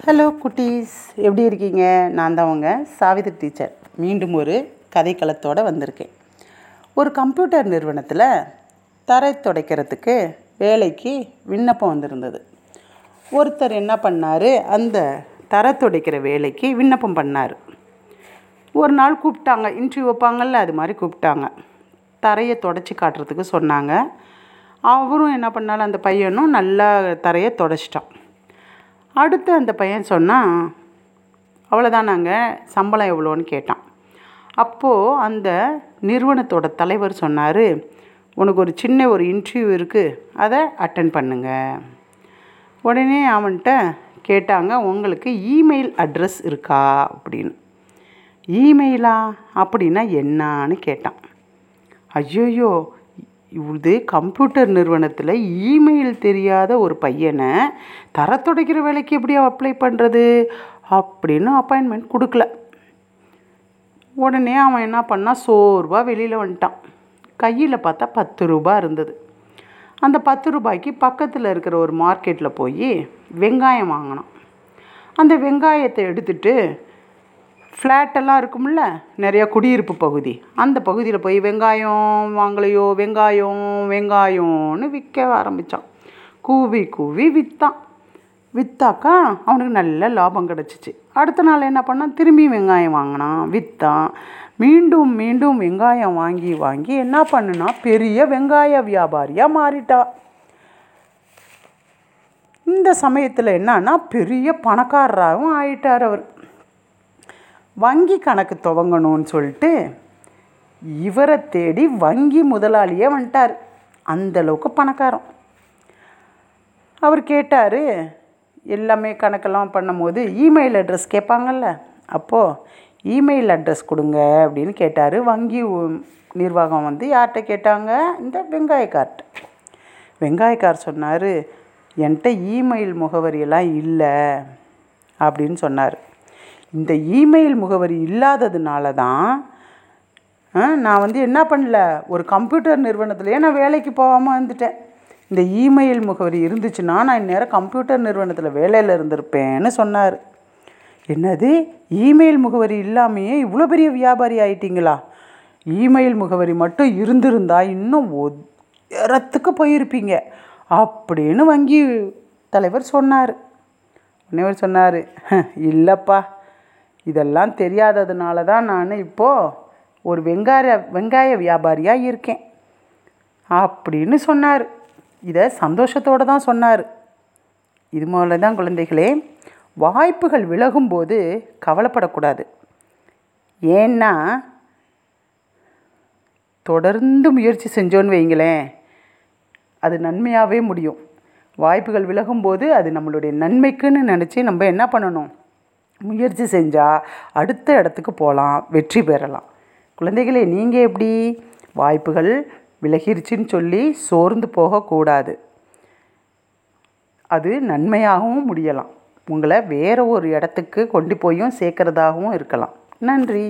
Hello குட்டீஸ். எப்படி இருக்கீங்க? நான் தான் உங்க சாவித்ரி டீச்சர். மீண்டும் ஒரு கதைக்களத்தோடு வந்திருக்கேன். ஒரு கம்ப்யூட்டர் நிறுவனத்தில் தரை துடைக்கிறதுக்கு வேலைக்கு விண்ணப்பம் வந்திருந்தது. ஒருத்தர் என்ன பண்ணார்? அந்த தரை துடைக்கிற வேலைக்கு விண்ணப்பம் பண்ணார். ஒரு நாள் கூப்பிட்டாங்க. இன்டர்வியூ வைப்பாங்கல்ல அது மாதிரி கூப்பிட்டாங்க. தரையை தொடச்சி காட்டுறதுக்கு சொன்னாங்க. அவரும் என்ன பண்ணாலும் அந்த பையனும் நல்லா தரையை தொடச்சிட்டான். அடுத்து அந்த பையன் சொன்னான் அவ்வளோதானாங்க சம்பளம் எவ்வளோன்னு கேட்டான். அப்போது அந்த நிறுவனத்தோட தலைவர் சொன்னார் உனக்கு ஒரு சின்ன ஒரு இன்டர்வியூ இருக்குது அதை அட்டன் பண்ணுங்க. உடனே அவன்கிட்ட கேட்டாங்க உங்களுக்கு இமெயில் அட்ரஸ் இருக்கா? அப்படின்னு. இமெயிலா அப்படின்னா என்னான்னு கேட்டான். ஐயோயோ இது கம்ப்யூட்டர் நிறுவனத்தில் இமெயில் தெரியாத ஒரு பையனை தர துடைக்கிற வேலைக்கு எப்படி அப்ளை பண்ணுறது அப்படின்னு அப்பாயின்மெண்ட் கொடுக்கல. உடனே அவன் என்ன பண்ணான் சோர்வாக வெளியில் வந்துட்டான். கையில் பார்த்தா பத்து ரூபா இருந்தது. அந்த பத்து ரூபாய்க்கு பக்கத்தில் இருக்கிற ஒரு மார்க்கெட்டில் போய் வெங்காயம் வாங்கினான். அந்த வெங்காயத்தை எடுத்துகிட்டு ஃப்ளாட்டெல்லாம் இருக்கும்ல நிறையா குடியிருப்பு பகுதி. அந்த பகுதியில் போய் வெங்காயம் வாங்கலையோ வெங்காயம் வெங்காயம்னு விற்க ஆரம்பித்தான் கூவி கூவி விற்றான் விற்றாக்கா அவனுக்கு நல்ல லாபம் கிடச்சிச்சு. அடுத்த நாள் என்ன பண்ணான்? திரும்பி வெங்காயம் வாங்கினான். விற்றான் மீண்டும் மீண்டும் வெங்காயம் வாங்கி வாங்கி என்ன பண்ணுனா பெரிய வெங்காய வியாபாரியாக மாறிட்டான் இந்த சமயத்தில் என்னன்னா பெரிய பணக்காரராகவும் ஆயிட்டார் அவர். வங்கி கணக்கு துவங்கணும்னு சொல்லிட்டு இவரை தேடி வங்கி முதலாளியே வந்துட்டார். அந்தளவுக்கு பணக்காரம் அவர் கேட்டார் எல்லாமே கணக்கெல்லாம் பண்ணும்போது இமெயில் அட்ரஸ் கேட்பாங்கல்ல அப்போது இமெயில் அட்ரஸ் கொடுங்க அப்படின்னு கேட்டார். வங்கி நிர்வாகம் வந்து யார்கிட்ட கேட்டாங்க? இந்த வெங்காயக்கார்ட்ட. வெங்காயக்கார் சொன்னார் என்கிட்ட இமெயில் முகவரியெல்லாம் இல்லை அப்படின்னு சொன்னார். இந்த இமெயில் முகவரி இல்லாததுனால தான் நான் வந்து என்ன பண்ணல? ஒரு கம்ப்யூட்டர் நிறுவனத்துலேயே நான் வேலைக்கு போகாமல் வந்துட்டேன் இந்த இமெயில் முகவரி இருந்துச்சுன்னா நான் இந்நேரம் கம்ப்யூட்டர் நிறுவனத்தில் வேலையில் இருந்திருப்பேன்னு சொன்னார். என்னது? இமெயில் முகவரி இல்லாமையே இவ்வளோ பெரிய வியாபாரி ஆயிட்டீங்களா? இமெயில் முகவரி மட்டும் இருந்திருந்தா இன்னும் உயரத்துக்கு போயிருப்பீங்க அப்படின்னு வங்கி தலைவர் சொன்னார். உடனே சொன்னார் இல்லைப்பா இதெல்லாம் தெரியாததுனால தான் நான் இப்போது ஒரு வெங்காய வெங்காய வியாபாரியாக இருக்கேன். அப்படின்னு சொன்னார். இதை சந்தோஷத்தோடு தான் சொன்னார். இது போல தான் குழந்தைகளே வாய்ப்புகள் விலகும்போது கவலைப்படக்கூடாது. ஏன்னா தொடர்ந்து முயற்சி செஞ்சோன்னு வைங்களேன் அது நன்மையாகவே முடியும். வாய்ப்புகள் விலகும்போது அது நம்மளுடைய நன்மைக்குன்னு நினச்சி நம்ம என்ன பண்ணணும்? முயற்சி செஞ்சால் அடுத்த இடத்துக்கு போகலாம் வெற்றி பெறலாம். குழந்தைகளே நீங்கள் எப்படி? வாய்ப்புகள் விலகிருச்சின்னு சொல்லி சோர்ந்து போகக்கூடாது அது நன்மையாகவும் முடியலாம். உங்களை வேறு ஒரு இடத்துக்கு கொண்டு போயும் சேர்க்குறதாகவும் இருக்கலாம். நன்றி.